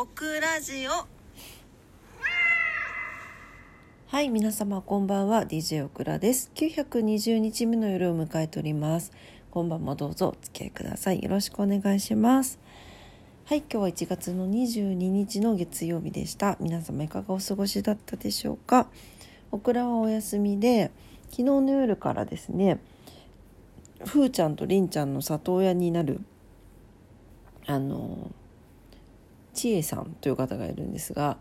オクラジオはい、皆様こんばんは、DJ オクラです。920日目の夜を迎えております。今晩もどうぞお付き合いください。よろしくお願いします。はい、今日は1月の22日の月曜日でした。皆様いかがお過ごしだったでしょうか？オクラはお休みで、昨日の夜からですね、ふーちゃんとりんちゃんの里親になる、あの、ちえさんという方がいるんですが、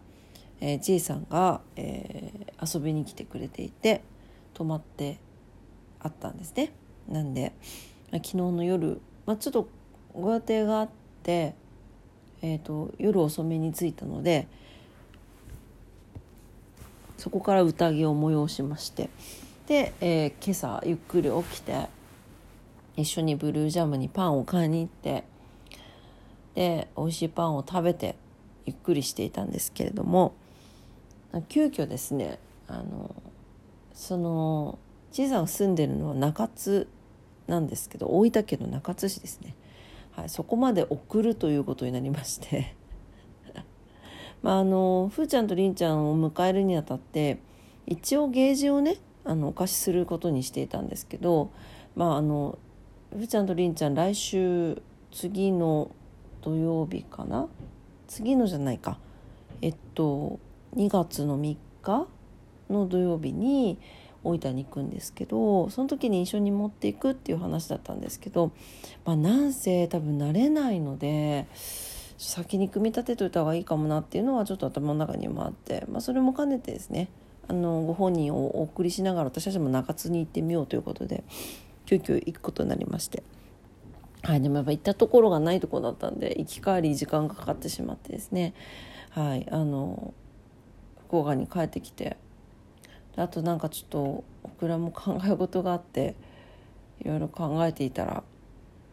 えー、ちえさんが、えー遊びに来てくれていて泊まってあったんですね。なんで、あ昨日の夜、まあ、ちょっとご予定があって、えー、と夜遅めに着いたのでそこから宴を催しましてで、えー今朝ゆっくり起きて一緒にブルージャムにパンを買いに行ってで美味しいパンを食べてゆっくりしていたんですけれども急遽ですねあのそのちいさんが住んでるのは中津なんですけど大分県の中津市ですね、はい、そこまで送るということになりまして。まああのふーちゃんとりんちゃんを迎えるにあたって一応ゲージをねあのお貸しすることにしていたんですけどまああのふーちゃんとりんちゃん来週次の土曜日かな？次のじゃないかえっと2月の3日の土曜日に大分に行くんですけどその時に一緒に持っていくっていう話だったんですけど、まあ、なんせ多分慣れないので先に組み立てといた方がいいかもなっていうのはちょっと頭の中にもあって、まあ、それも兼ねてですねあのご本人をお送りしながら私たちも中津に行ってみようということで急遽行くことになりまして。はい、でもやっぱ行ったところがないところだったんで行き帰り時間がかかってしまってですね。はいあの福岡に帰ってきてあとなんかちょっとオクラも考え事があっていろいろ考えていたら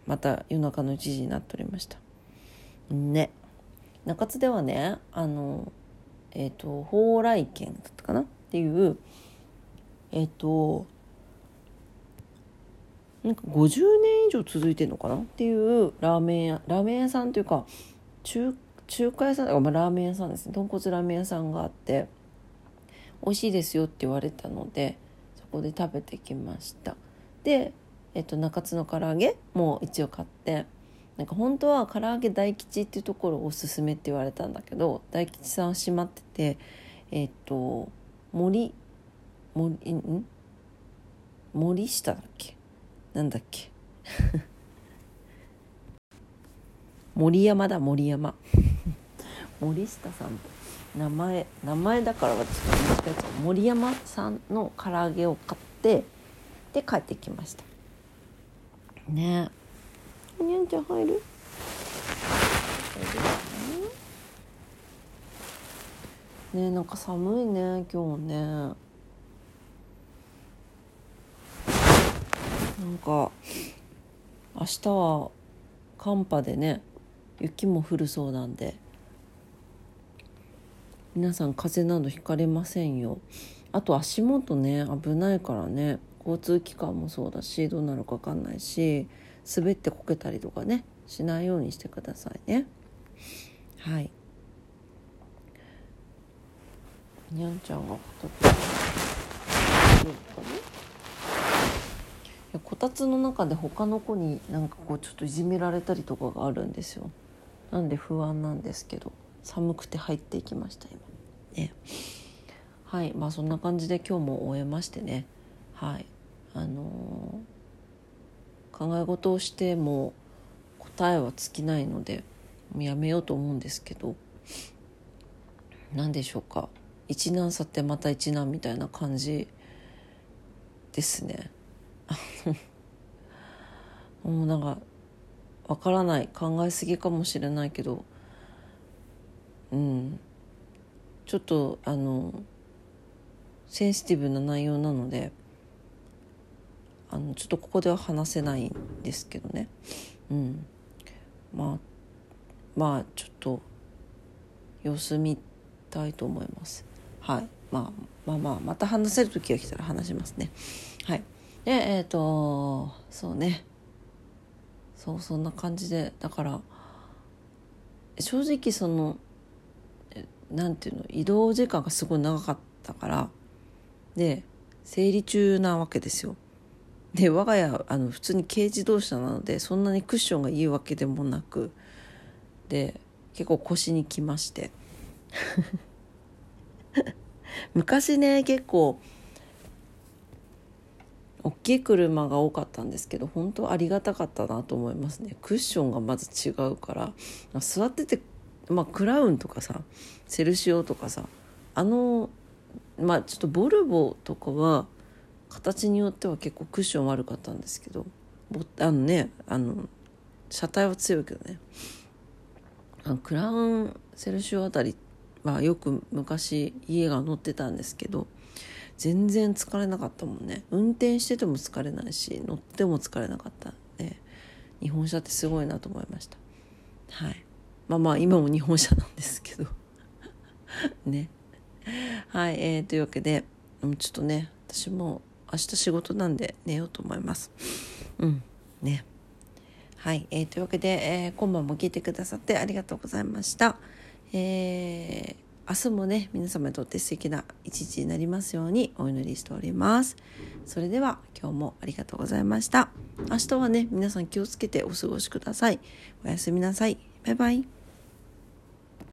また夜中の1時になっておりました。ね。中津ではねあのえっ、と蓬莱軒だったかな？っていうえっ、となんか50年以上続いてるのかなっていうラーメン屋ラーメン屋さんというか中中華屋さん、まあ、ラーメン屋さんですね。豚骨ラーメン屋さんがあって美味しいですよって言われたのでそこで食べてきました。で、えっと、中津の唐揚げも一応買ってなんか本当は唐揚げ大吉っていうところをおすすめって言われたんだけど大吉さんは閉まっててえっと森森ん？森下だっけ？なんだっけ？森山だ森山。森下さん名前名前だから私が間違えちゃう森山さんの唐揚げを買ってで帰ってきました。ね。えおにゃんちゃん入る？ねえなんか寒いね今日ね。なんか明日は寒波でね雪も降るそうなんで皆さん風邪などひかれませんよ。あと足元ね危ないからね交通機関もそうだしどうなるか分かんないし滑ってこけたりとかねしないようにしてくださいね。はい。にゃんちゃんがどうかねいやこたつの中で他の子になんかこうちょっといじめられたりとかがあるんですよ。なんで不安なんですけど。寒くて入っていきました今。ね。はい。まあそんな感じで今日も終えましてね。はい。あのー考え事をしても答えは尽きないのでやめようと思うんですけど。何でしょうか。一難去ってまた一難みたいな感じですね。もうなんかわからない考えすぎかもしれないけどうん。ちょっとあのセンシティブな内容なのであのちょっとここでは話せないんですけどね。うん。まあまあちょっと様子見たいと思います。はい。まあまあまあまた話せる時が来たら話しますね。はい。でえっ、とそうね。そうそんな感じでだから正直そのなんていうの移動時間がすごい長かったからで生理中なわけですよ。で我が家あの普通に軽自動車なのでそんなにクッションがいいわけでもなくで結構腰にきまして 昔ね結構大きい車が多かったんですけど本当ありがたかったなと思いますね。クッションがまず違うから。座っててまあクラウンとかさセルシオとかさあのまあちょっとボルボとかは形によっては結構クッション悪かったんですけどあのねあの車体は強いけどね。クラウンセルシオあたりはよく昔家が乗ってたんですけど全然疲れなかったもんね。運転してても疲れないし乗っても疲れなかったね日本車ってすごいなと思いました。はい。まあまあ今も日本車なんですけど。ね。はいえー、というわけでちょっとね私も明日仕事なんで寝ようと思います。うんね。はい、えー、というわけで、えー、今晩も聞いてくださってありがとうございました。えー明日もね皆様にとって素敵な一日になりますようにお祈りしております。それでは今日もありがとうございました。明日はね皆さん気をつけてお過ごしください。おやすみなさい。バイバイ。